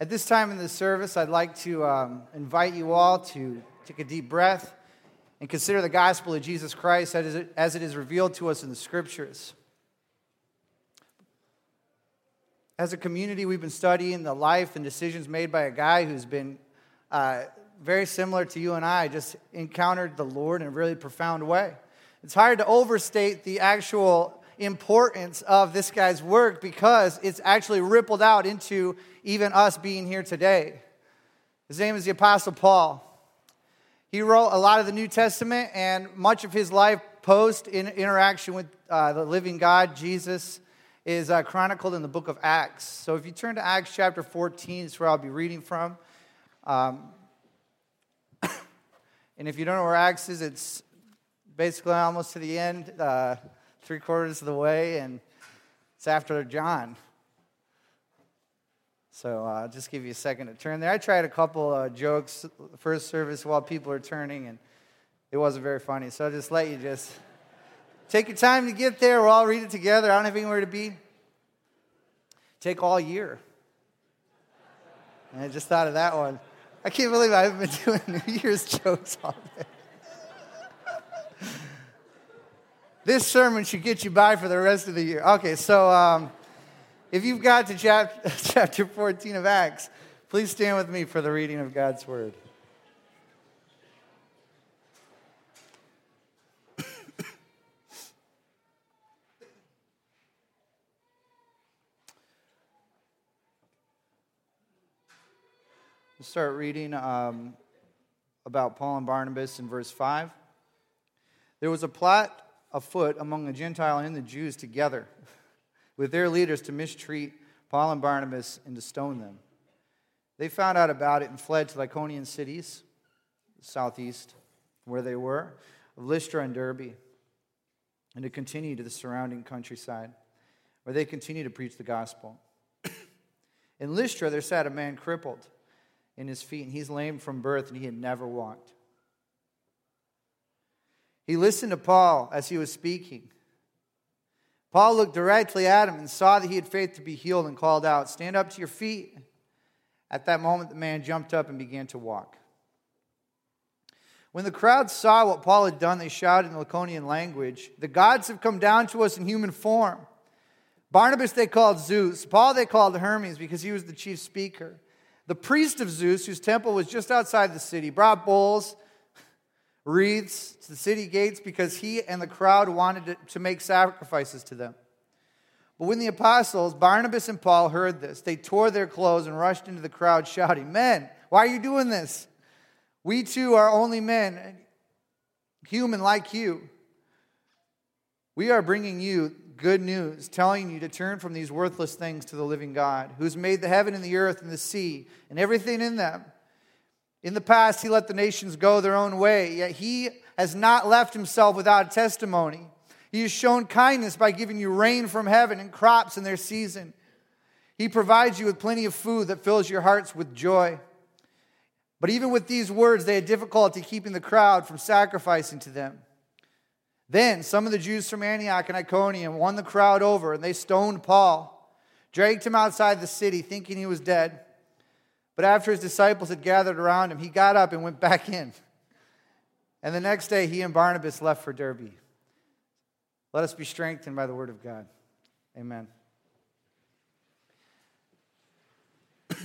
At this time in the service, I'd like to um, invite you all to take a deep breath and consider the gospel of Jesus Christ as it, as it is revealed to us in the scriptures. As a community, we've been studying the life and decisions made by a guy who's been uh, very similar to you and I, just encountered the Lord in a really profound way. It's hard to overstate the actual importance of this guy's work because it's actually rippled out into even us being here today. His name is the Apostle Paul. He wrote a lot of the New Testament, and much of his life post in interaction with uh, the living God, Jesus, is uh, chronicled in the book of Acts. So if you turn to Acts chapter 14, it's where I'll be reading from. Um, and if you don't know where Acts is, it's basically almost to the end. Uh, three quarters of the way, and it's after John. So uh, I'll just give you a second to turn there. I tried a couple uh, jokes first service while people are turning, and it wasn't very funny. So I'll just let you just take your time to get there. We'll all read it together. I don't have anywhere to be. Take all year. And I just thought of that one. I can't believe I haven't been doing New Year's jokes all day. This sermon should get you by for the rest of the year. Okay, so um, if you've got to chapter, chapter 14 of Acts, please stand with me for the reading of God's word. We'll start reading um, about Paul and Barnabas in verse 5. There was a plot afoot among the Gentile and the Jews together with their leaders to mistreat Paul and Barnabas and to stone them. They found out about it and fled to Lycaonian cities, southeast, where they were, of Lystra and Derbe, and to continue to the surrounding countryside, where they continued to preach the gospel. in Lystra, there sat a man crippled in his feet, and he's lame from birth, and he had never walked. He listened to Paul as he was speaking. Paul looked directly at him and saw that he had faith to be healed and called out, Stand up to your feet. At that moment, the man jumped up and began to walk. When the crowd saw what Paul had done, they shouted in Lycaonian language, The gods have come down to us in human form. Barnabas they called Zeus. Paul they called Hermes because he was the chief speaker. The priest of Zeus, whose temple was just outside the city, brought bulls wreaths to the city gates because he and the crowd wanted to make sacrifices to them. But when the apostles, Barnabas and Paul, heard this, they tore their clothes and rushed into the crowd, shouting, Men, why are you doing this? We too are only men, human like you. We are bringing you good news, telling you to turn from these worthless things to the living God, who's made the heaven and the earth and the sea and everything in them in the past, he let the nations go their own way, yet he has not left himself without testimony. He has shown kindness by giving you rain from heaven and crops in their season. He provides you with plenty of food that fills your hearts with joy. But even with these words, they had difficulty keeping the crowd from sacrificing to them. Then some of the Jews from Antioch and Iconium won the crowd over, and they stoned Paul, dragged him outside the city, thinking he was dead. But after his disciples had gathered around him, he got up and went back in. And the next day, he and Barnabas left for Derbe. Let us be strengthened by the word of God. Amen.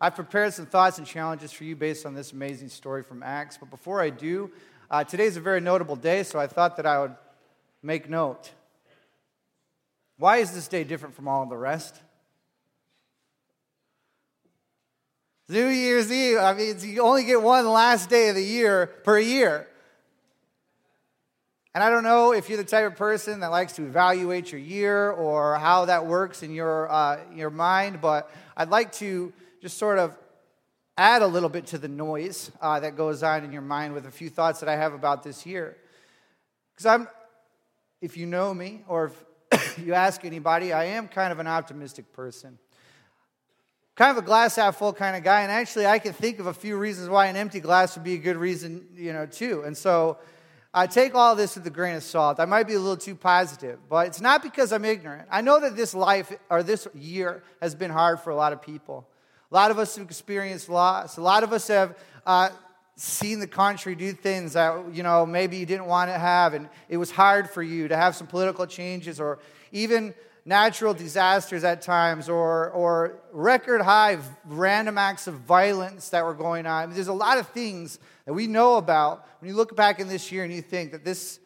I've prepared some thoughts and challenges for you based on this amazing story from Acts. But before I do, uh, today's a very notable day, so I thought that I would make note. Why is this day different from all the rest? New Year's Eve, I mean, you only get one last day of the year per year. And I don't know if you're the type of person that likes to evaluate your year or how that works in your, uh, your mind, but I'd like to just sort of add a little bit to the noise uh, that goes on in your mind with a few thoughts that I have about this year. Because I'm, if you know me, or if you ask anybody, I am kind of an optimistic person. Kind of a glass half full kind of guy, and actually, I can think of a few reasons why an empty glass would be a good reason, you know, too. And so, I take all this with a grain of salt. I might be a little too positive, but it's not because I'm ignorant. I know that this life or this year has been hard for a lot of people. A lot of us have experienced loss. A lot of us have uh, seen the country do things that you know maybe you didn't want to have, and it was hard for you to have some political changes or even natural disasters at times or, or record high random acts of violence that were going on. There's a lot of things that we know about when you look back in this year and you think that this,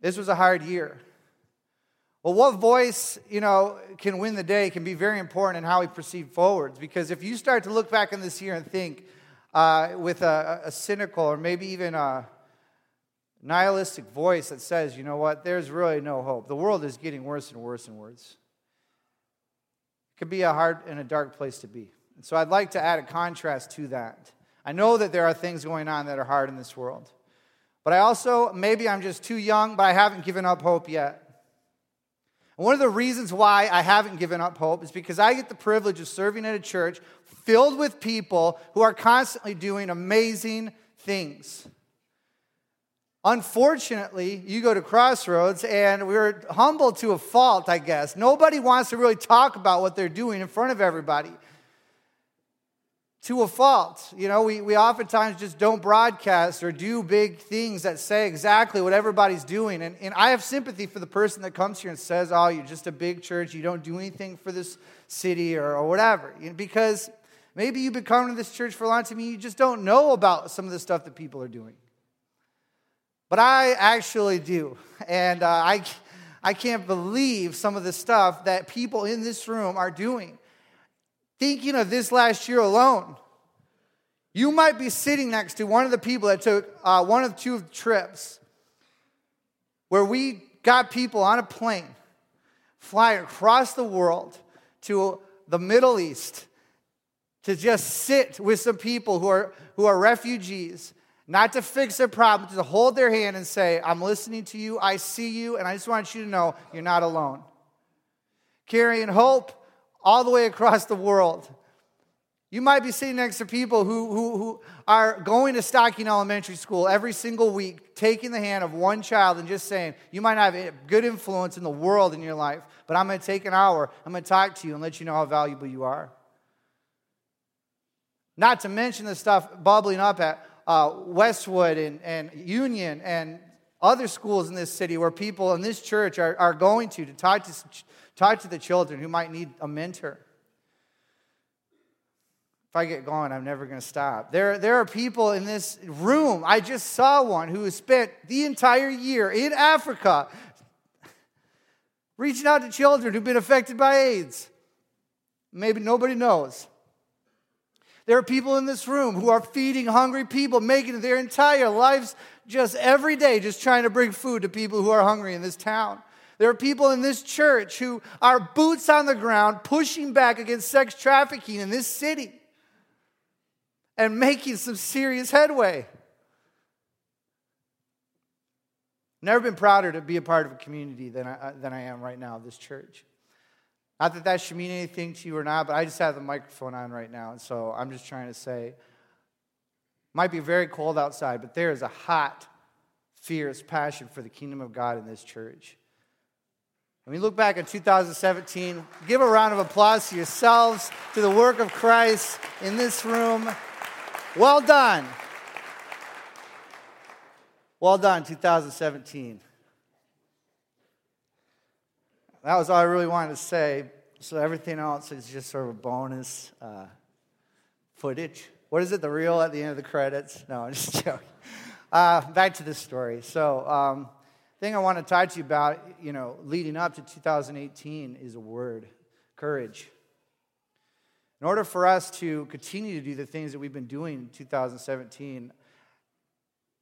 this was a hard year. Well, what voice, you know, can win the day can be very important in how we proceed forwards. Because if you start to look back in this year and think uh, with a, a cynical or maybe even a, nihilistic voice that says, you know what, there's really no hope. The world is getting worse and worse and worse. It could be a hard and a dark place to be. And so I'd like to add a contrast to that. I know that there are things going on that are hard in this world. But I also, maybe I'm just too young, but I haven't given up hope yet. And one of the reasons why I haven't given up hope is because I get the privilege of serving at a church filled with people who are constantly doing amazing things. Unfortunately, you go to Crossroads and we're humbled to a fault, I guess. Nobody wants to really talk about what they're doing in front of everybody. To a fault. You know, we, we oftentimes just don't broadcast or do big things that say exactly what everybody's doing. And, and I have sympathy for the person that comes here and says, oh, you're just a big church, you don't do anything for this city or, or whatever. Because maybe you've been coming to this church for a long time and you just don't know about some of the stuff that people are doing. But I actually do. And uh, I, I can't believe some of the stuff that people in this room are doing. Thinking of this last year alone, you might be sitting next to one of the people that took uh, one of two trips where we got people on a plane flying across the world to the Middle East to just sit with some people who are, who are refugees not to fix their problem, to hold their hand and say, I'm listening to you, I see you, and I just want you to know you're not alone. Carrying hope all the way across the world. You might be sitting next to people who, who, who are going to Stocking Elementary School every single week, taking the hand of one child and just saying, You might not have a good influence in the world in your life, but I'm going to take an hour, I'm going to talk to you and let you know how valuable you are. Not to mention the stuff bubbling up at uh, Westwood and, and Union and other schools in this city where people in this church are, are going to to talk, to talk to the children who might need a mentor. If I get going, I'm never going to stop. There, there are people in this room. I just saw one who spent the entire year in Africa reaching out to children who've been affected by AIDS. Maybe nobody knows. There are people in this room who are feeding hungry people, making their entire lives just every day, just trying to bring food to people who are hungry in this town. There are people in this church who are boots on the ground pushing back against sex trafficking in this city and making some serious headway. Never been prouder to be a part of a community than I, uh, than I am right now, this church. Not that that should mean anything to you or not, but I just have the microphone on right now. And so I'm just trying to say, might be very cold outside, but there is a hot, fierce passion for the kingdom of God in this church. When we look back at 2017, give a round of applause to yourselves, to the work of Christ in this room. Well done. Well done, 2017. That was all I really wanted to say. So everything else is just sort of a bonus uh, footage. What is it? The reel at the end of the credits? No, I'm just joking. Uh, back to this story. So, um, thing I want to talk to you about, you know, leading up to 2018 is a word: courage. In order for us to continue to do the things that we've been doing in 2017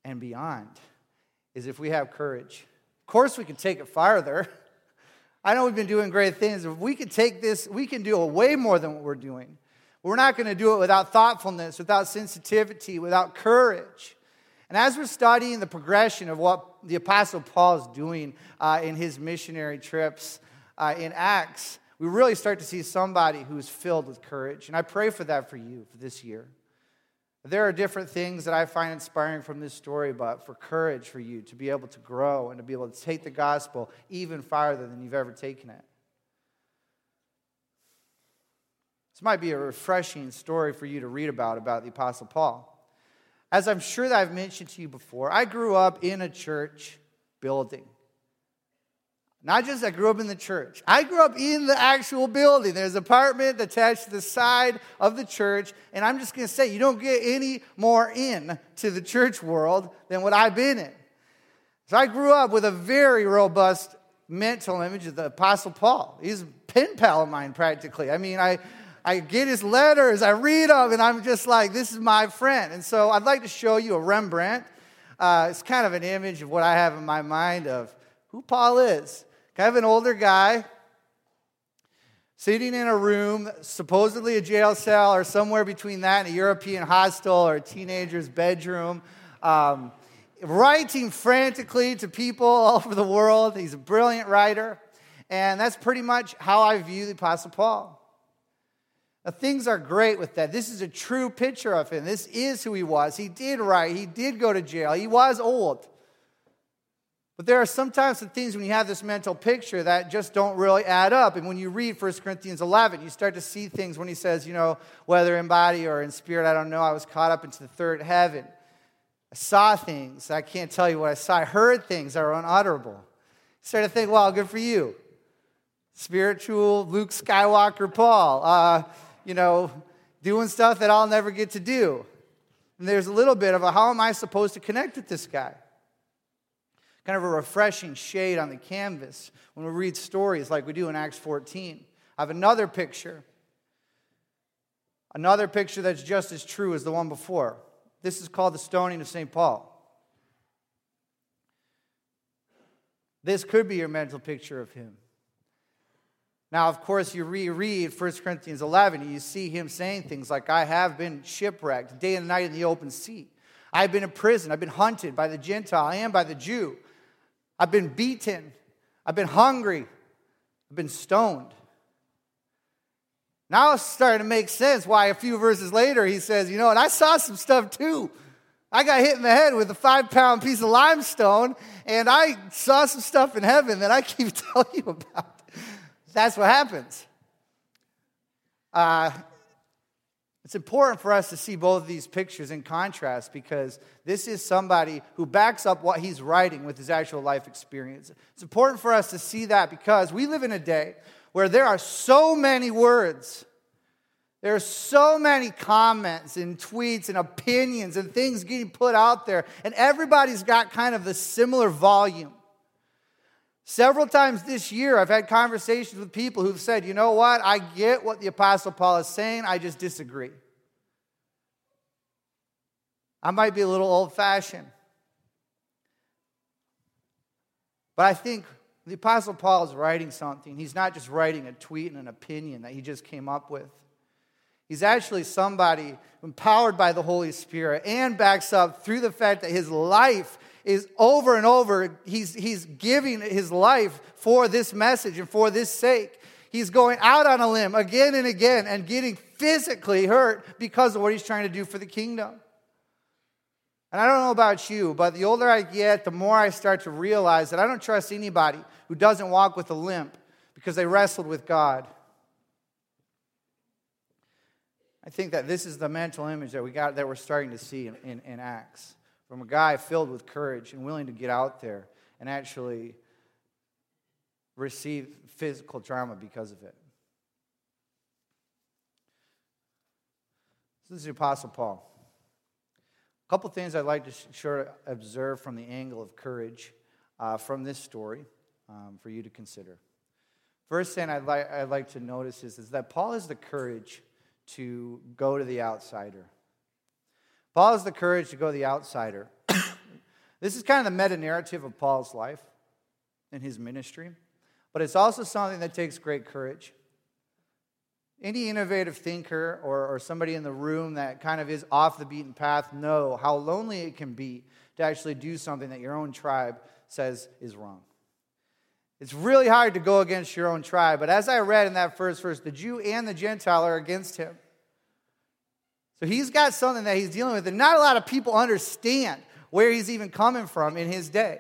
and beyond, is if we have courage. Of course, we can take it farther. I know we've been doing great things. If we can take this, we can do way more than what we're doing. We're not going to do it without thoughtfulness, without sensitivity, without courage. And as we're studying the progression of what the Apostle Paul is doing uh, in his missionary trips uh, in Acts, we really start to see somebody who is filled with courage. And I pray for that for you for this year. There are different things that I find inspiring from this story, but for courage for you to be able to grow and to be able to take the gospel even farther than you've ever taken it. This might be a refreshing story for you to read about about the Apostle Paul. As I'm sure that I've mentioned to you before, I grew up in a church building. Not just I grew up in the church. I grew up in the actual building. There's an apartment attached to the side of the church. And I'm just going to say, you don't get any more in to the church world than what I've been in. So I grew up with a very robust mental image of the Apostle Paul. He's a pen pal of mine, practically. I mean, I, I get his letters, I read them, and I'm just like, this is my friend. And so I'd like to show you a Rembrandt. Uh, it's kind of an image of what I have in my mind of who Paul is kind of an older guy sitting in a room, supposedly a jail cell or somewhere between that and a European hostel or a teenager's bedroom, um, writing frantically to people all over the world. He's a brilliant writer. And that's pretty much how I view the Apostle Paul. Now, things are great with that. This is a true picture of him. This is who he was. He did write, he did go to jail, he was old. But there are sometimes some things when you have this mental picture that just don't really add up. And when you read 1 Corinthians 11, you start to see things when he says, you know, whether in body or in spirit, I don't know, I was caught up into the third heaven. I saw things. I can't tell you what I saw. I heard things that are unutterable. You start to think, well, good for you. Spiritual Luke Skywalker Paul, uh, you know, doing stuff that I'll never get to do. And there's a little bit of a how am I supposed to connect with this guy? kind of a refreshing shade on the canvas when we read stories like we do in Acts 14. I have another picture. Another picture that's just as true as the one before. This is called the stoning of St. Paul. This could be your mental picture of him. Now, of course, you reread 1 Corinthians 11, and you see him saying things like, I have been shipwrecked day and night in the open sea. I've been in prison. I've been hunted by the Gentile and by the Jew. I've been beaten. I've been hungry. I've been stoned. Now it's starting to make sense why a few verses later he says, You know, and I saw some stuff too. I got hit in the head with a five pound piece of limestone, and I saw some stuff in heaven that I keep telling you about. That's what happens. Uh, it's important for us to see both of these pictures in contrast because this is somebody who backs up what he's writing with his actual life experience. It's important for us to see that because we live in a day where there are so many words, there are so many comments and tweets and opinions and things getting put out there, and everybody's got kind of a similar volume. Several times this year, I've had conversations with people who've said, you know what, I get what the Apostle Paul is saying, I just disagree. I might be a little old fashioned. But I think the Apostle Paul is writing something. He's not just writing a tweet and an opinion that he just came up with. He's actually somebody empowered by the Holy Spirit and backs up through the fact that his life is over and over, he's, he's giving his life for this message and for this sake. He's going out on a limb again and again and getting physically hurt because of what he's trying to do for the kingdom. And I don't know about you, but the older I get, the more I start to realize that I don't trust anybody who doesn't walk with a limp because they wrestled with God. I think that this is the mental image that we got that we're starting to see in, in, in Acts from a guy filled with courage and willing to get out there and actually receive physical trauma because of it. This is the Apostle Paul. A couple things I'd like to sure observe from the angle of courage uh, from this story um, for you to consider. First thing I'd, li- I'd like to notice is, is that Paul has the courage to go to the outsider. Paul has the courage to go the outsider. this is kind of the meta narrative of Paul's life and his ministry, but it's also something that takes great courage. Any innovative thinker or, or somebody in the room that kind of is off the beaten path know how lonely it can be to actually do something that your own tribe says is wrong. It's really hard to go against your own tribe, but as I read in that first verse, the Jew and the Gentile are against him. So he's got something that he's dealing with, and not a lot of people understand where he's even coming from in his day.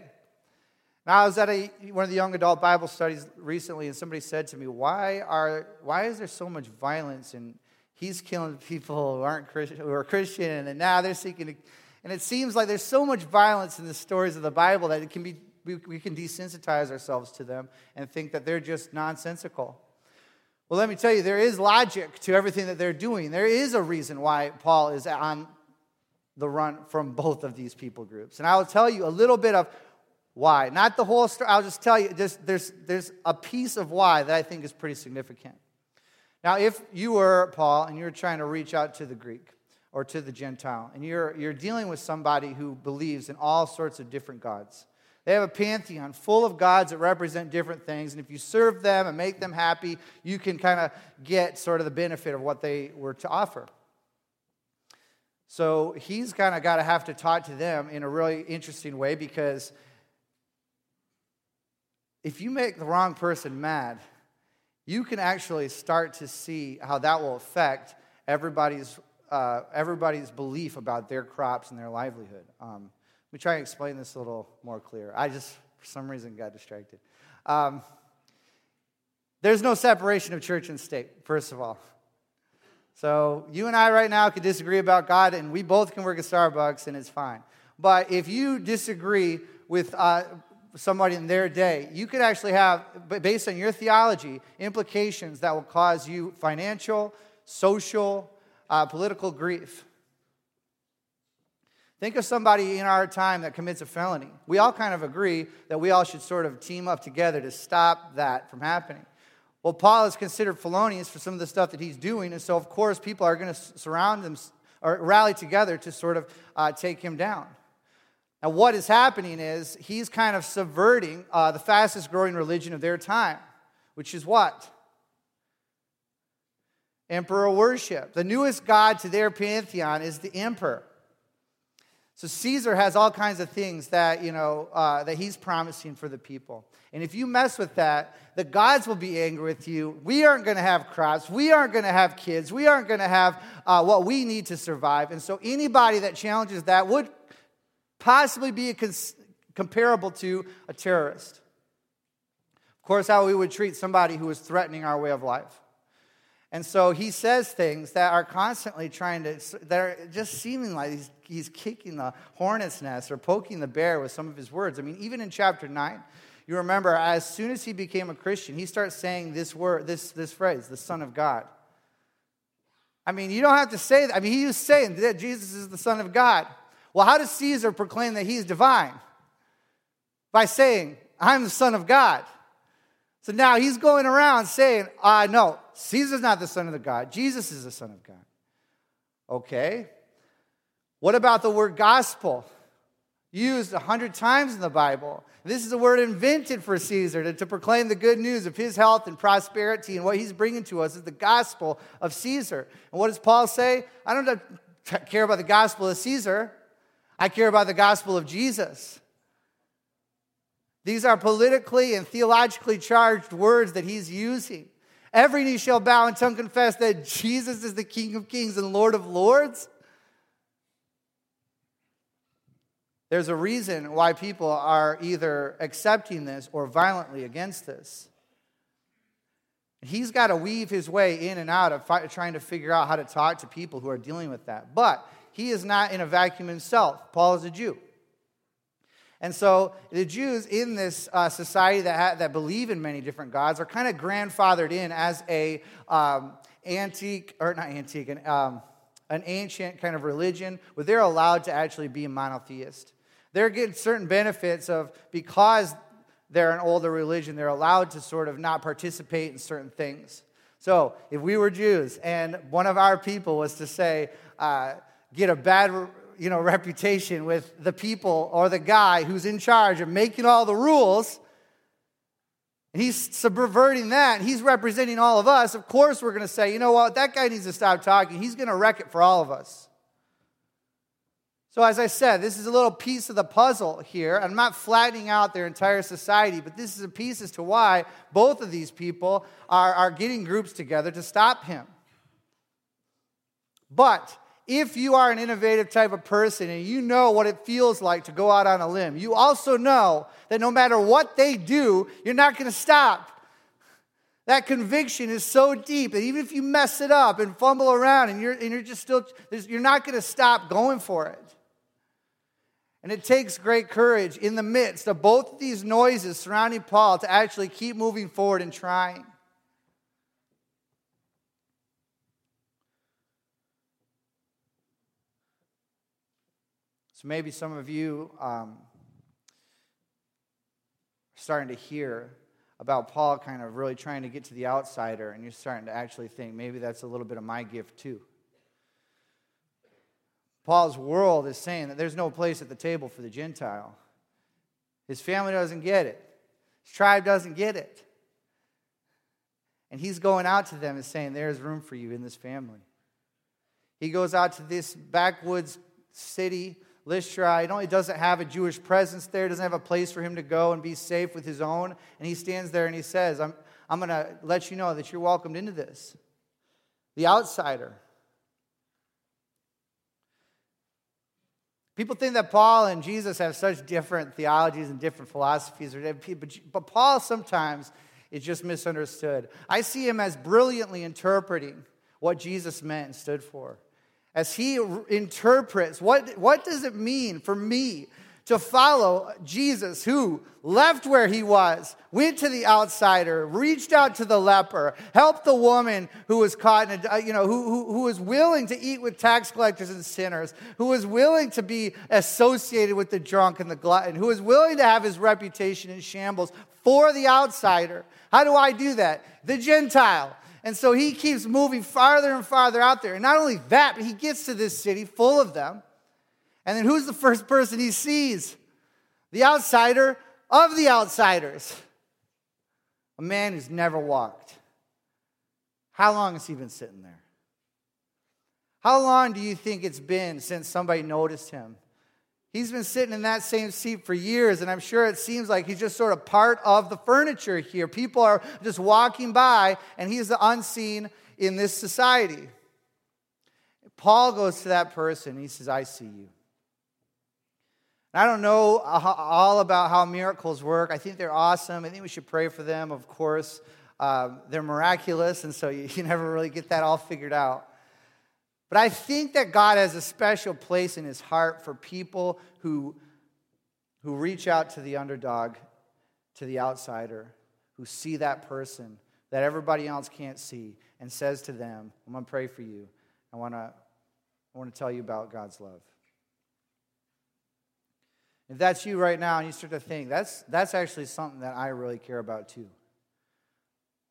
Now, I was at a, one of the young adult Bible studies recently, and somebody said to me, why, are, why is there so much violence and he's killing people who aren't Christian, who are Christian, and now they're seeking to, and it seems like there's so much violence in the stories of the Bible that it can be, we, we can desensitize ourselves to them and think that they're just nonsensical. Well, let me tell you, there is logic to everything that they're doing. There is a reason why Paul is on the run from both of these people groups. And I will tell you a little bit of why. Not the whole story, I'll just tell you, there's, there's, there's a piece of why that I think is pretty significant. Now, if you were Paul and you're trying to reach out to the Greek or to the Gentile, and you're, you're dealing with somebody who believes in all sorts of different gods, they have a pantheon full of gods that represent different things. And if you serve them and make them happy, you can kind of get sort of the benefit of what they were to offer. So he's kind of got to have to talk to them in a really interesting way because if you make the wrong person mad, you can actually start to see how that will affect everybody's, uh, everybody's belief about their crops and their livelihood. Um, me try and explain this a little more clear. I just, for some reason, got distracted. Um, there's no separation of church and state, first of all. So you and I right now could disagree about God, and we both can work at Starbucks, and it's fine. But if you disagree with uh, somebody in their day, you could actually have, based on your theology, implications that will cause you financial, social, uh, political grief. Think of somebody in our time that commits a felony. We all kind of agree that we all should sort of team up together to stop that from happening. Well, Paul is considered felonious for some of the stuff that he's doing, and so of course people are going to surround them or rally together to sort of uh, take him down. Now, what is happening is he's kind of subverting uh, the fastest growing religion of their time, which is what? Emperor worship. The newest god to their pantheon is the emperor. So Caesar has all kinds of things that, you know, uh, that he's promising for the people. And if you mess with that, the gods will be angry with you. We aren't going to have crops. We aren't going to have kids. We aren't going to have uh, what we need to survive. And so anybody that challenges that would possibly be cons- comparable to a terrorist. Of course, how we would treat somebody who is threatening our way of life. And so he says things that are constantly trying to, that are just seeming like he's, he's kicking the hornet's nest or poking the bear with some of his words. I mean, even in chapter 9, you remember as soon as he became a Christian, he starts saying this word, this, this phrase, the Son of God. I mean, you don't have to say that. I mean, he was saying that Jesus is the Son of God. Well, how does Caesar proclaim that he's divine? By saying, I'm the Son of God. So now he's going around saying, uh, no, Caesar's not the Son of the God. Jesus is the Son of God. Okay. What about the word gospel? Used a hundred times in the Bible. This is a word invented for Caesar to, to proclaim the good news of his health and prosperity, and what he's bringing to us is the gospel of Caesar. And what does Paul say? I don't care about the gospel of Caesar. I care about the gospel of Jesus. These are politically and theologically charged words that he's using. Every knee shall bow and tongue confess that Jesus is the King of kings and Lord of lords. There's a reason why people are either accepting this or violently against this. He's got to weave his way in and out of trying to figure out how to talk to people who are dealing with that. But he is not in a vacuum himself. Paul is a Jew. And so the Jews in this uh, society that, ha- that believe in many different gods are kind of grandfathered in as a um, antique, or not antique, an, um, an ancient kind of religion where they're allowed to actually be monotheist. They're getting certain benefits of because they're an older religion, they're allowed to sort of not participate in certain things. So if we were Jews and one of our people was to say, uh, get a bad you know, reputation with the people or the guy who's in charge of making all the rules. And he's subverting that. He's representing all of us. Of course, we're going to say, you know what, that guy needs to stop talking. He's going to wreck it for all of us. So, as I said, this is a little piece of the puzzle here. I'm not flattening out their entire society, but this is a piece as to why both of these people are, are getting groups together to stop him. But if you are an innovative type of person and you know what it feels like to go out on a limb, you also know that no matter what they do, you're not going to stop. That conviction is so deep that even if you mess it up and fumble around and you're, and you're just still, you're not going to stop going for it. And it takes great courage in the midst of both of these noises surrounding Paul to actually keep moving forward and trying. So maybe some of you um, are starting to hear about Paul kind of really trying to get to the outsider, and you're starting to actually think maybe that's a little bit of my gift too. Paul's world is saying that there's no place at the table for the Gentile. His family doesn't get it, his tribe doesn't get it. And he's going out to them and saying, There's room for you in this family. He goes out to this backwoods city Lystra. He only doesn't have a Jewish presence there, doesn't have a place for him to go and be safe with his own. And he stands there and he says, I'm, I'm going to let you know that you're welcomed into this. The outsider. People think that Paul and Jesus have such different theologies and different philosophies, but Paul sometimes is just misunderstood. I see him as brilliantly interpreting what Jesus meant and stood for as he interprets what, what does it mean for me to follow Jesus, who left where he was, went to the outsider, reached out to the leper, helped the woman who was caught in a, uh, you know, who, who, who was willing to eat with tax collectors and sinners, who was willing to be associated with the drunk and the glutton, who was willing to have his reputation in shambles for the outsider. How do I do that? The Gentile. And so he keeps moving farther and farther out there. And not only that, but he gets to this city full of them. And then who's the first person he sees? The outsider of the outsiders. A man who's never walked. How long has he been sitting there? How long do you think it's been since somebody noticed him? He's been sitting in that same seat for years, and I'm sure it seems like he's just sort of part of the furniture here. People are just walking by, and he's the unseen in this society. Paul goes to that person, and he says, I see you. I don't know all about how miracles work. I think they're awesome. I think we should pray for them, of course. Uh, they're miraculous, and so you, you never really get that all figured out. But I think that God has a special place in his heart for people who, who reach out to the underdog, to the outsider, who see that person that everybody else can't see, and says to them, I'm going to pray for you. I want to I want to tell you about God's love. If that's you right now and you start to think, that's, that's actually something that I really care about too.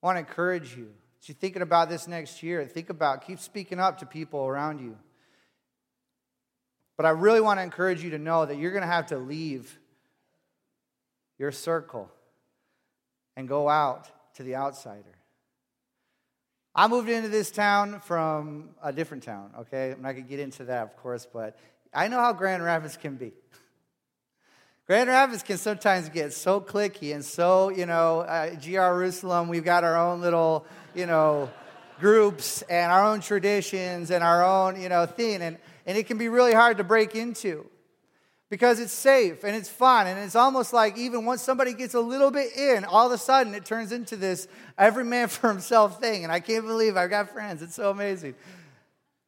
I want to encourage you as you're thinking about this next year, think about, keep speaking up to people around you. But I really want to encourage you to know that you're going to have to leave your circle and go out to the outsider. I moved into this town from a different town, okay? I'm not going to get into that, of course, but I know how Grand Rapids can be. Grand Rapids can sometimes get so clicky and so, you know, uh, Jerusalem, we've got our own little, you know, groups and our own traditions and our own, you know, thing. And, and it can be really hard to break into because it's safe and it's fun. And it's almost like even once somebody gets a little bit in, all of a sudden it turns into this every man for himself thing. And I can't believe I've got friends. It's so amazing.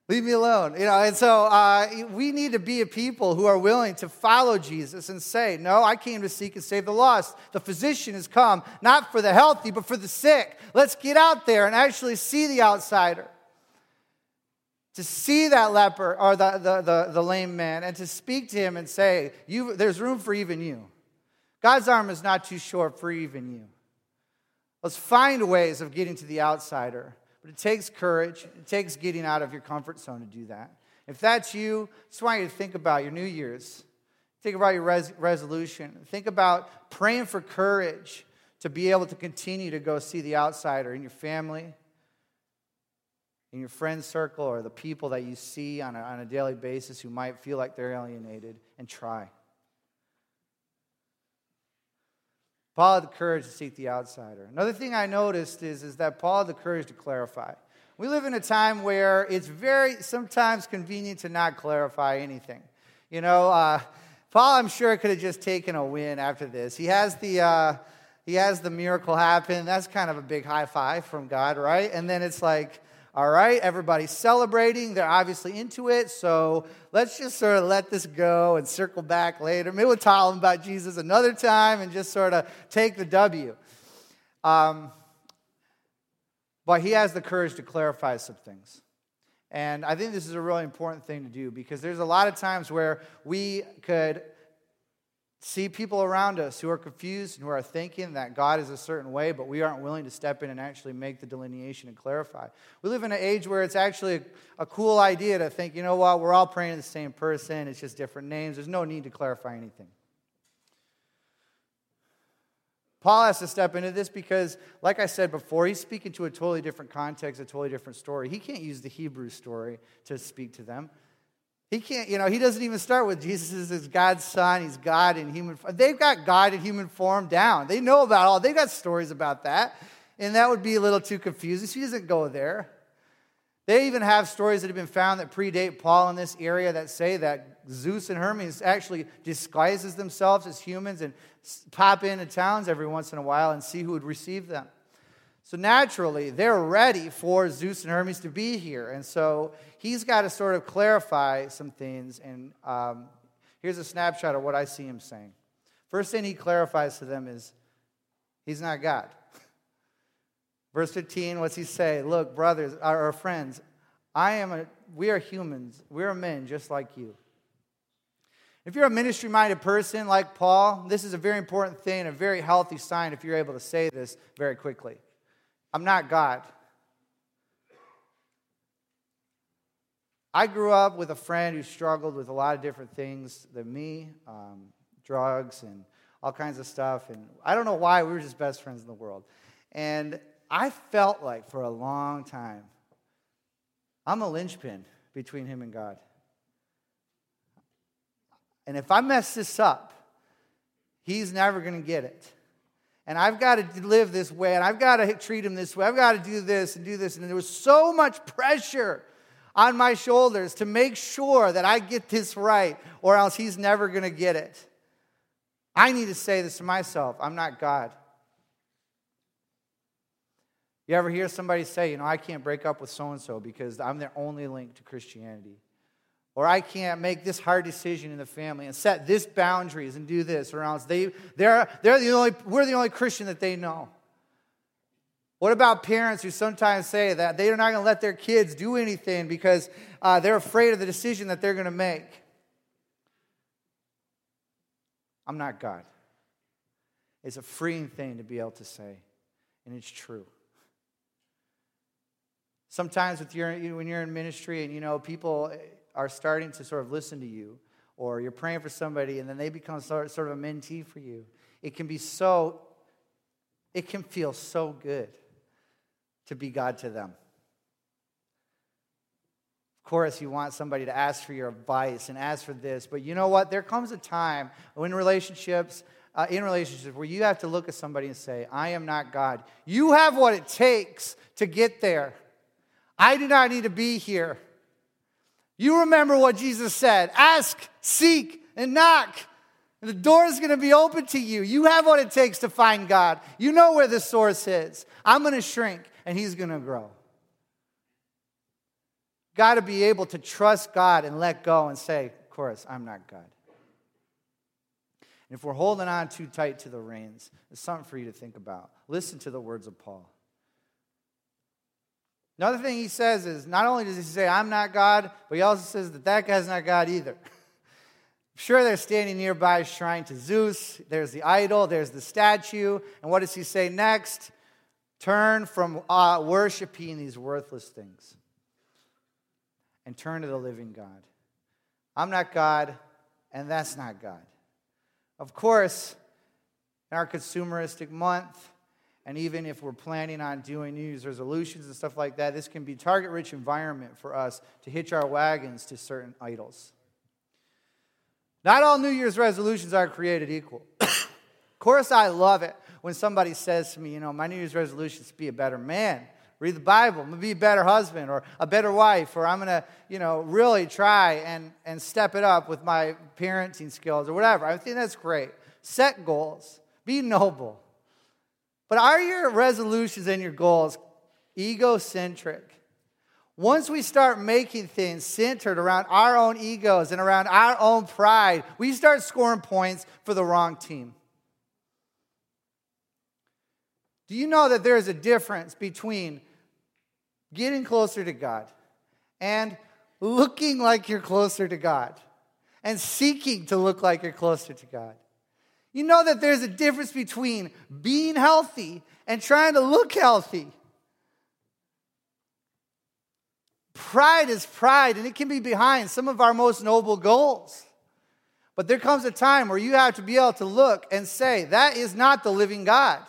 Leave me alone. You know, and so uh, we need to be a people who are willing to follow Jesus and say, No, I came to seek and save the lost. The physician has come not for the healthy, but for the sick. Let's get out there and actually see the outsider. To see that leper or the, the, the, the lame man and to speak to him and say, you, There's room for even you. God's arm is not too short for even you. Let's find ways of getting to the outsider but it takes courage. It takes getting out of your comfort zone to do that. If that's you, I just want you to think about your New Year's. Think about your res- resolution. Think about praying for courage to be able to continue to go see the outsider in your family, in your friend circle, or the people that you see on a, on a daily basis who might feel like they're alienated, and try. Paul had the courage to seek the outsider. Another thing I noticed is, is that Paul had the courage to clarify. We live in a time where it's very sometimes convenient to not clarify anything. You know, uh, Paul, I'm sure, could have just taken a win after this. He has the. Uh, he has the miracle happen. That's kind of a big high five from God, right? And then it's like, all right, everybody's celebrating. They're obviously into it. So let's just sort of let this go and circle back later. Maybe we'll tell them about Jesus another time and just sort of take the W. Um, but he has the courage to clarify some things. And I think this is a really important thing to do because there's a lot of times where we could see people around us who are confused and who are thinking that God is a certain way, but we aren't willing to step in and actually make the delineation and clarify. We live in an age where it's actually a, a, cool idea to think, you know what, we're all praying to the same person, it's just different names. There's no need to clarify anything. Paul has to step into this because, like I said before, he's speaking to a totally different context, a totally different story. He can't use the Hebrew story to speak to them. He can't, you know, he doesn't even start with Jesus is God's son. He's God in human form. They've got God in human form down. They know about all, they've got stories about that. And that would be a little too confusing. So he doesn't go there. They even have stories that have been found that predate Paul in this area that say that Zeus and Hermes actually disguises themselves as humans and pop into towns every once in a while and see who would receive them. So naturally, they're ready for Zeus and Hermes to be here. And so he's got to sort of clarify some things. And um, here's a snapshot of what I see him saying. First thing he clarifies to them is he's not God. Verse 15, what's he say? Look, brothers, our, our friends, I am a, we are humans. We are men just like you. If you're a ministry minded person like Paul, this is a very important thing, a very healthy sign if you're able to say this very quickly. I'm not God. I grew up with a friend who struggled with a lot of different things than me um, drugs and all kinds of stuff. And I don't know why, we were just best friends in the world. And I felt like for a long time, I'm a linchpin between him and God. And if I mess this up, he's never going to get it and I've got to live this way, and I've got to treat him this way. I've got to do this and do this. And there was so much pressure on my shoulders to make sure that I get this right, or else he's never going to get it. I need to say this to myself I'm not God. You ever hear somebody say, you know, I can't break up with so and so because I'm their only link to Christianity? Or I can't make this hard decision in the family and set this boundaries and do this, or else they, they're, they're the only, we're the only Christian that they know. What about parents who sometimes say that they're not going to let their kids do anything because uh, they're afraid of the decision that they're going to make? I'm not God. It's a freeing thing to be able to say, and it's true. Sometimes with your, when you're in ministry and you know people are starting to sort of listen to you, or you're praying for somebody and then they become sort of a mentee for you, it can be so, it can feel so good to be God to them. Of course, you want somebody to ask for your advice and ask for this, but you know what? There comes a time when relationships, uh, in relationships, where you have to look at somebody and say, I am not God. You have what it takes to get there. I do not need to be here. You remember what Jesus said ask, seek, and knock. And the door is going to be open to you. You have what it takes to find God. You know where the source is. I'm going to shrink, and He's going to grow. Got to be able to trust God and let go and say, Of course, I'm not God. And if we're holding on too tight to the reins, it's something for you to think about. Listen to the words of Paul. Another thing he says is not only does he say, I'm not God, but he also says that that guy's not God either. sure, they're standing nearby a shrine to Zeus. There's the idol, there's the statue. And what does he say next? Turn from uh, worshiping these worthless things and turn to the living God. I'm not God, and that's not God. Of course, in our consumeristic month, and even if we're planning on doing New Year's resolutions and stuff like that, this can be target rich environment for us to hitch our wagons to certain idols. Not all New Year's resolutions are created equal. of course, I love it when somebody says to me, you know, my New Year's resolution is to be a better man, read the Bible. I'm to be a better husband or a better wife, or I'm going to, you know, really try and, and step it up with my parenting skills or whatever. I think that's great. Set goals, be noble. But are your resolutions and your goals egocentric? Once we start making things centered around our own egos and around our own pride, we start scoring points for the wrong team. Do you know that there is a difference between getting closer to God and looking like you're closer to God and seeking to look like you're closer to God? You know that there's a difference between being healthy and trying to look healthy. Pride is pride, and it can be behind some of our most noble goals. But there comes a time where you have to be able to look and say, That is not the living God.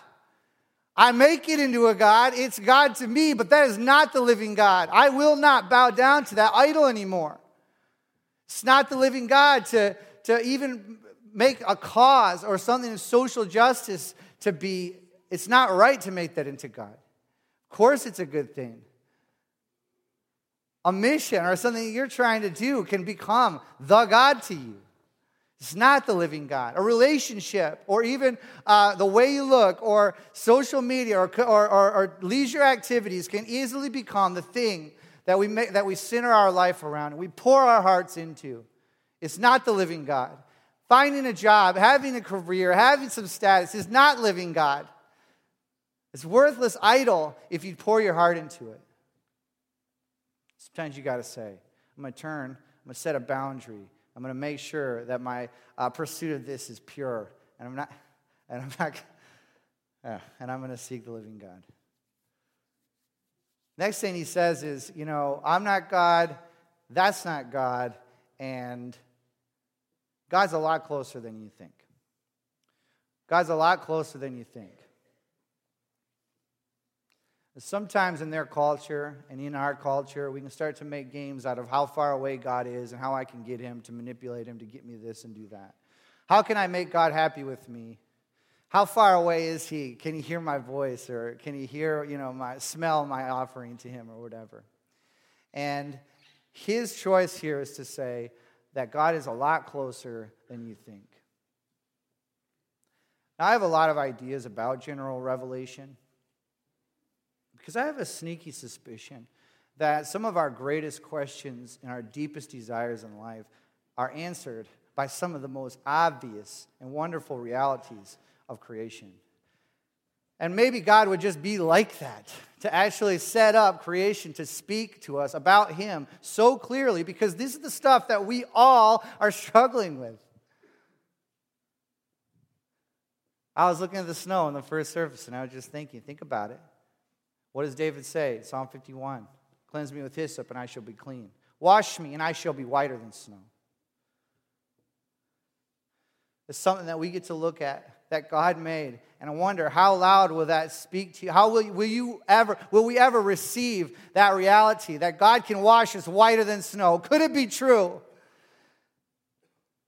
I make it into a God. It's God to me, but that is not the living God. I will not bow down to that idol anymore. It's not the living God to, to even make a cause or something in social justice to be, it's not right to make that into God. Of course, it's a good thing. A mission or something you're trying to do can become the God to you. It's not the living God. A relationship, or even uh, the way you look, or social media, or, or, or, or, leisure activities can easily become the thing that we, make, that we center our life around and we pour our hearts into. It's not the living God. Finding a job, having a career, having some status is not living God. It's worthless idol if you pour your heart into it. Sometimes you got to say, I'm going to turn, I'm going to set a boundary. I'm going to make sure that my uh, pursuit of this is pure. And I'm not, and I'm not, uh, and I'm going to seek the living God. Next thing he says is, you know, I'm not God, that's not God, and God's a lot closer than you think. God's a lot closer than you think. Sometimes in their culture and in our culture, we can start to make games out of how far away God is and how I can get him to manipulate him to get me this and do that. How can I make God happy with me? How far away is he? Can he hear my voice or can he hear, you know, my smell my offering to him or whatever? And his choice here is to say that God is a lot closer than you think. Now, I have a lot of ideas about general revelation. Because I have a sneaky suspicion that some of our greatest questions and our deepest desires in life are answered by some of the most obvious and wonderful realities of creation. And maybe God would just be like that to actually set up creation to speak to us about Him so clearly because this is the stuff that we all are struggling with. I was looking at the snow in the first service and I was just thinking, think about it. What does David say? Psalm 51 Cleanse me with hyssop, and I shall be clean. Wash me, and I shall be whiter than snow. It's something that we get to look at that God made. And I wonder how loud will that speak to you? How will, will you ever will we ever receive that reality that God can wash us whiter than snow? Could it be true?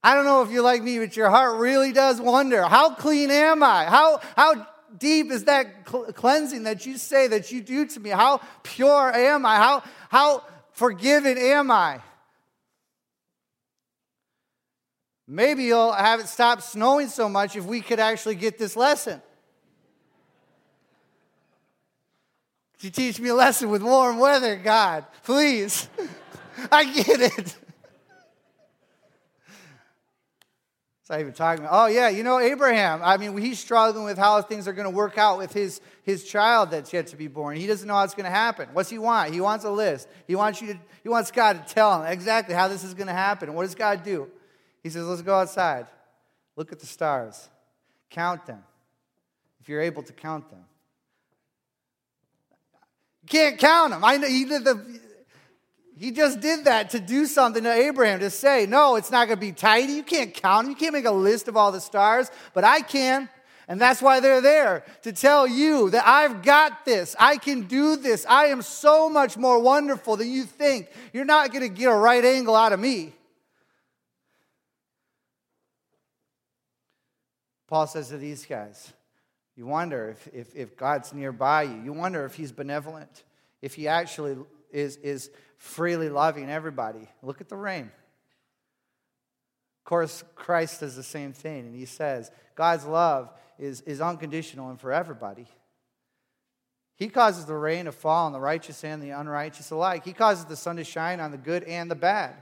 I don't know if you're like me, but your heart really does wonder, how clean am I? How how deep is that cleansing that you say that you do to me? How pure am I? How, how forgiven am I? Maybe you'll have it stop snowing so much if we could actually get this lesson. Could you teach me a lesson with warm weather, God? Please. I get it. So I even talking about, oh yeah, you know Abraham. I mean, he's struggling with how things are going to work out with his his child that's yet to be born. He doesn't know how it's going to happen. What's he want? He wants a list. He wants you to. He wants God to tell him exactly how this is going to happen. What does God do? He says, let's go outside, look at the stars, count them. If you're able to count them, you can't count them. I know he did the he just did that to do something to Abraham, to say, no, it's not going to be tidy. You can't count them. You can't make a list of all the stars, but I can. And that's why they're there to tell you that I've got this. I can do this. I am so much more wonderful than you think. You're not going to get a right angle out of me. Paul says to these guys, you wonder if, if, if God's nearby you. You wonder if he's benevolent. if he actually is, is freely loving everybody. Look at the rain. Of course, Christ does the same thing, and he says God's love is, is unconditional and for everybody. He causes the rain to fall on the righteous and the unrighteous alike. He causes the sun to shine on the good and the bad.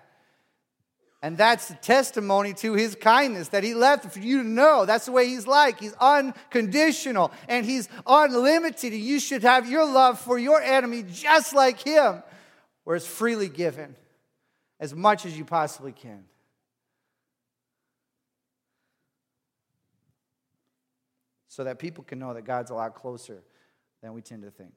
And that's the testimony to his kindness that he left for you to know. That's the way he's like. He's unconditional and he's unlimited. And you should have your love for your enemy just like him, where it's freely given as much as you possibly can. So that people can know that God's a lot closer than we tend to think.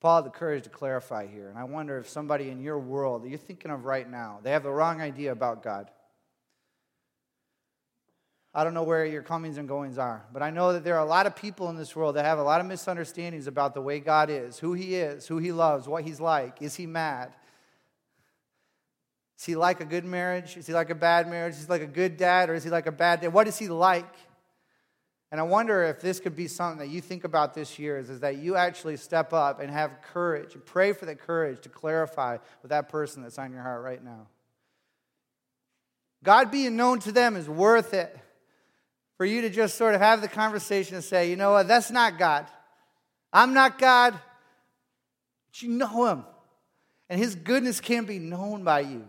Paul had the courage to clarify here, and I wonder if somebody in your world that you're thinking of right now, they have the wrong idea about God. I don't know where your comings and goings are, but I know that there are a lot of people in this world that have a lot of misunderstandings about the way God is, who He is, who He loves, what He's like. Is He mad? Is He like a good marriage? Is He like a bad marriage? Is He like a good dad or is He like a bad dad? What is He like? And I wonder if this could be something that you think about this year is, is that you actually step up and have courage and pray for that courage to clarify with that person that's on your heart right now. God being known to them is worth it for you to just sort of have the conversation and say, you know what, that's not God. I'm not God, but you know Him. And His goodness can't be known by you.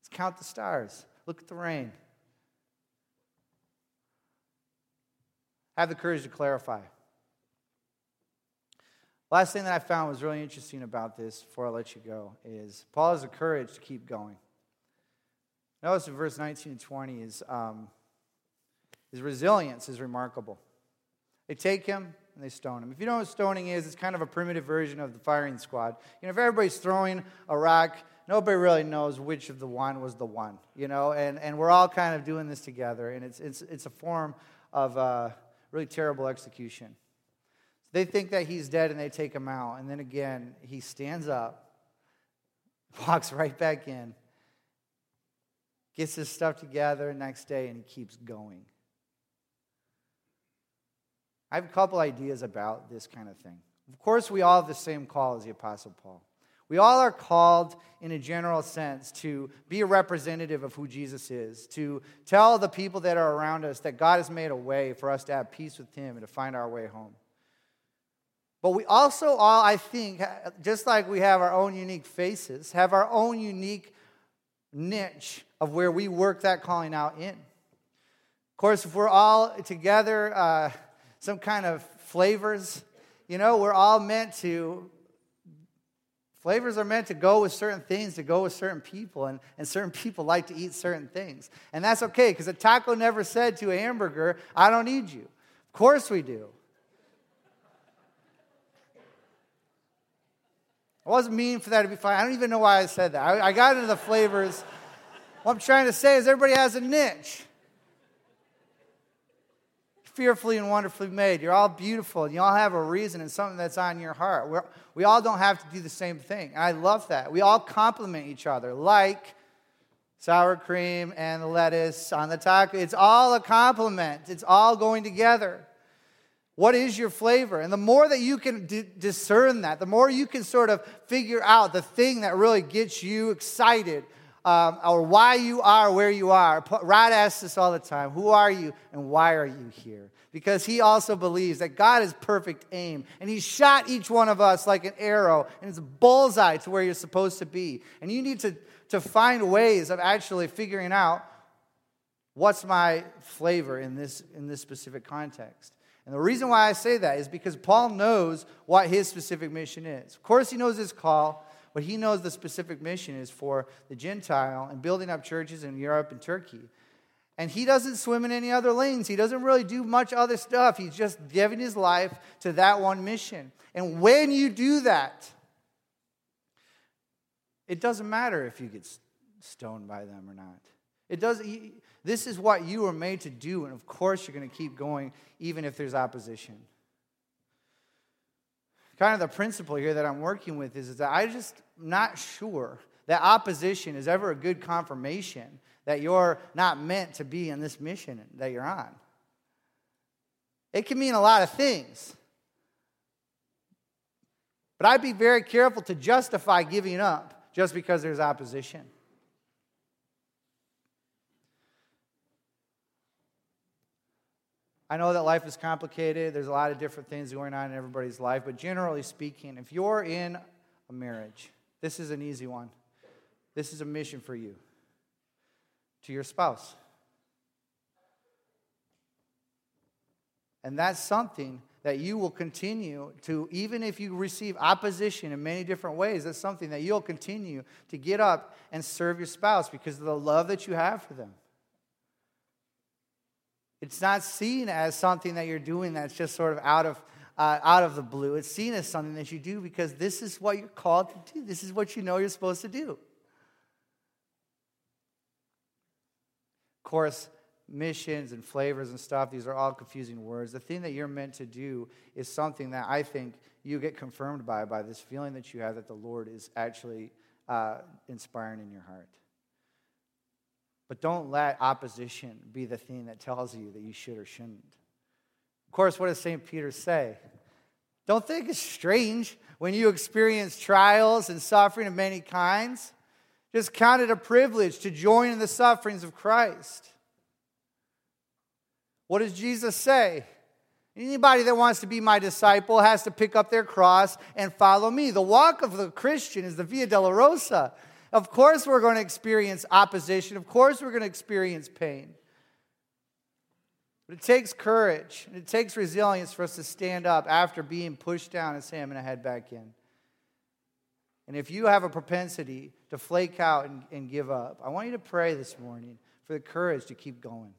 Let's count the stars, look at the rain. Have the courage to clarify. Last thing that I found was really interesting about this before I let you go is Paul has the courage to keep going. Notice in verse 19 and 20 is um, his resilience is remarkable. They take him and they stone him. If you know what stoning is, it's kind of a primitive version of the firing squad. You know, if everybody's throwing a rock, nobody really knows which of the one was the one, you know, and, and we're all kind of doing this together, and it's, it's, it's a form of. Uh, really terrible execution. They think that he's dead and they take him out. And then again, he stands up, walks right back in, gets his stuff together next day, and he keeps going. I have a couple ideas about this kind of thing. Of course, we all have the same call as the Apostle Paul. We all are called, in a general sense, to be a representative of who Jesus is, to tell the people that are around us that God has made a way for us to have peace with Him and to find our way home. But we also all, I think, just like we have our own unique faces, have our own unique niche of where we work that calling out in. Of course, if we're all together, uh, some kind of flavors, you know, we're all meant to Flavors are meant to go with certain things, to go with certain people, and, and certain people like to eat certain things. And that's okay, because a taco never said to a hamburger, I don't need you. Of course we do. I wasn't meaning for that to be fine. I don't even know why I said that. I, I got into the flavors. What I'm trying to say is everybody has a niche fearfully and wonderfully made. You're all beautiful, and you all have a reason and something that's on your heart. We're, we all don't have to do the same thing. And I love that. We all complement each other, like sour cream and lettuce on the taco. It's all a compliment, it's all going together. What is your flavor? And the more that you can d- discern that, the more you can sort of figure out the thing that really gets you excited um, or why you are where you are. Rod asks us all the time Who are you and why are you here? Because he also believes that God is perfect aim, and he shot each one of us like an arrow, and it's bullseye to where you're supposed to be. And you need to, to find ways of actually figuring out what's my flavor in this, in this specific context. And the reason why I say that is because Paul knows what his specific mission is. Of course, he knows his call. But he knows the specific mission is for the Gentile and building up churches in Europe and Turkey. And he doesn't swim in any other lanes. He doesn't really do much other stuff. He's just giving his life to that one mission. And when you do that, it doesn't matter if you get stoned by them or not. It does this is what you were made to do and of course you're going to keep going even if there's opposition kind of the principle here that I'm working with is, is that I just not sure that opposition is ever a good confirmation that you're not meant to be in this mission that you're on. It can mean a lot of things. But I'd be very careful to justify giving up just because there's opposition. I know that life is complicated. There's a lot of different things going on in everybody's life. But generally speaking, if you're in a marriage, this is an easy one. This is a mission for you to your spouse. And that's something that you will continue to, even if you receive opposition in many different ways, that's something that you'll continue to get up and serve your spouse because of the love that you have for them. It's not seen as something that you're doing that's just sort of out of, uh, out of the blue. It's seen as something that you do because this is what you're called to do. This is what you know you're supposed to do. Of course, missions and flavors and stuff, these are all confusing words. The thing that you're meant to do is something that I think you get confirmed by, by this feeling that you have that the Lord is actually uh, inspiring in your heart. But don't let opposition be the thing that tells you that you should or shouldn't. Of course, what does St. Peter say? Don't think it's strange when you experience trials and suffering of many kinds. Just count it a privilege to join in the sufferings of Christ. What does Jesus say? Anybody that wants to be my disciple has to pick up their cross and follow me. The walk of the Christian is the Via Dolorosa. Of course, we're going to experience opposition. Of course, we're going to experience pain. But it takes courage and it takes resilience for us to stand up after being pushed down and say, I'm going to head back in. And if you have a propensity to flake out and, and give up, I want you to pray this morning for the courage to keep going.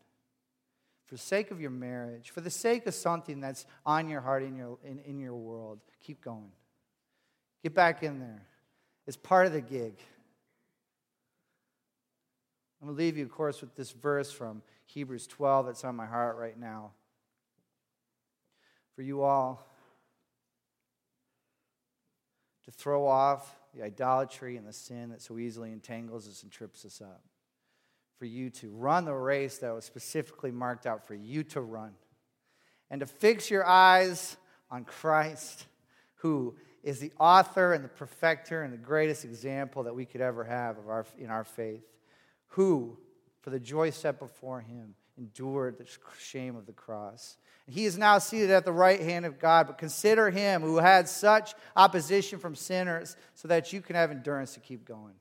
For the sake of your marriage, for the sake of something that's on your heart in your, in, in your world, keep going. Get back in there. It's part of the gig. I'm going to leave you, of course, with this verse from Hebrews 12 that's on my heart right now. For you all to throw off the idolatry and the sin that so easily entangles us and trips us up. For you to run the race that was specifically marked out for you to run. And to fix your eyes on Christ, who is the author and the perfecter and the greatest example that we could ever have of our, in our faith who, for the joy set before him, endured the shame of the cross. And he is now seated at the right hand of God. But consider him who had such opposition from sinners so that you can have endurance to keep going.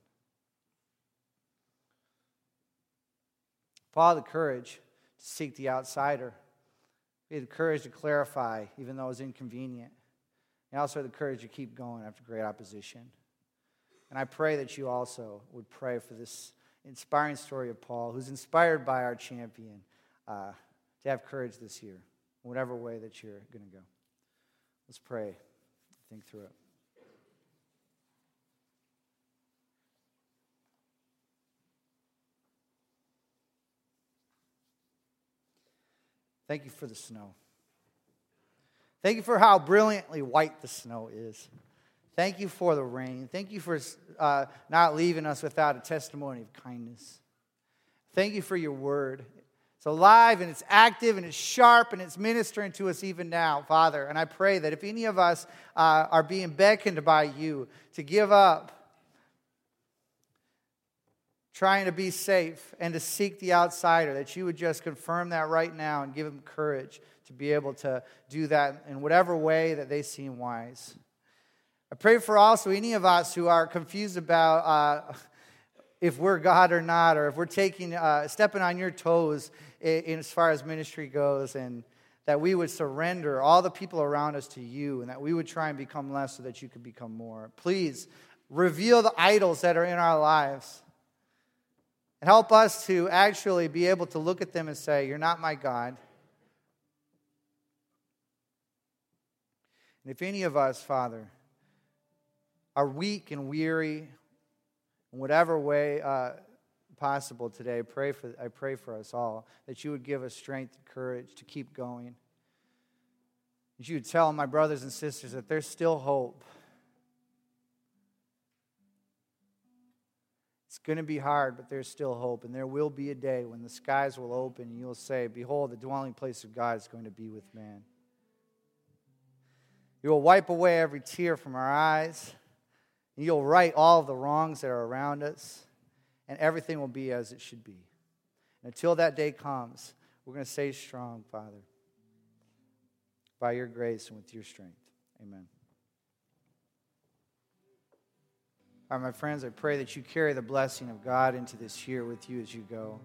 Had the courage to seek the outsider. He had the courage to clarify, even though it was inconvenient. He also had the courage to keep going after great opposition. And I pray that you also would pray for this inspiring story of Paul, who's inspired by our champion uh, to have courage this year, whatever way that you're going to go. Let's pray, think through it. Thank you for the snow. Thank you for how brilliantly white the snow is. Thank you for the rain. Thank you for uh, not leaving us without a testimony of kindness. Thank you for your word. It's alive and it's active and it's sharp and it's ministering to us even now, Father. And I pray that if any of us uh, are being beckoned by you to give up trying to be safe and to seek the outsider, that you would just confirm that right now and give them courage to be able to do that in whatever way that they seem wise. I pray for also any of us who are confused about uh, if we're God or not, or if we're taking, uh, stepping on your toes in, in, as far as ministry goes, and that we would surrender all the people around us to you, and that we would try and become less so that you could become more. Please reveal the idols that are in our lives. And help us to actually be able to look at them and say, You're not my God. And if any of us, Father, are weak and weary in whatever way uh, possible today, pray, for, I pray for us all that you would give us strength and courage to keep going. That you would tell my brothers and sisters that there's still hope. It's going to be hard, but there's still hope. And there will be a day when the skies will open and you'll say, Behold, the dwelling place of God is going to be with man. You will wipe away every tear from our eyes. You'll right all the wrongs that are around us. And everything will be as it should be. And until that day comes, we're going to stay strong, Father, by your grace and with your strength. Amen. All right, my friends, I pray that you carry the blessing of God into this year with you as you go.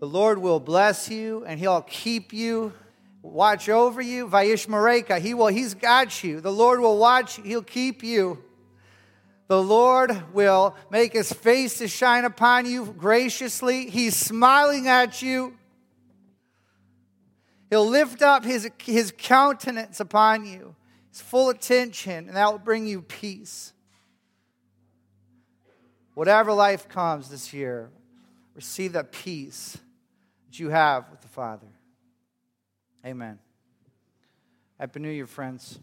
The Lord will bless you and He'll keep you, watch over you. Vaish Mareka, He will, He's got you. The Lord will watch, He'll keep you. The Lord will make His face to shine upon you graciously. He's smiling at you. He'll lift up His, his countenance upon you. His full attention, and that will bring you peace. Whatever life comes this year, receive that peace that you have with the Father. Amen. Happy New Year, friends.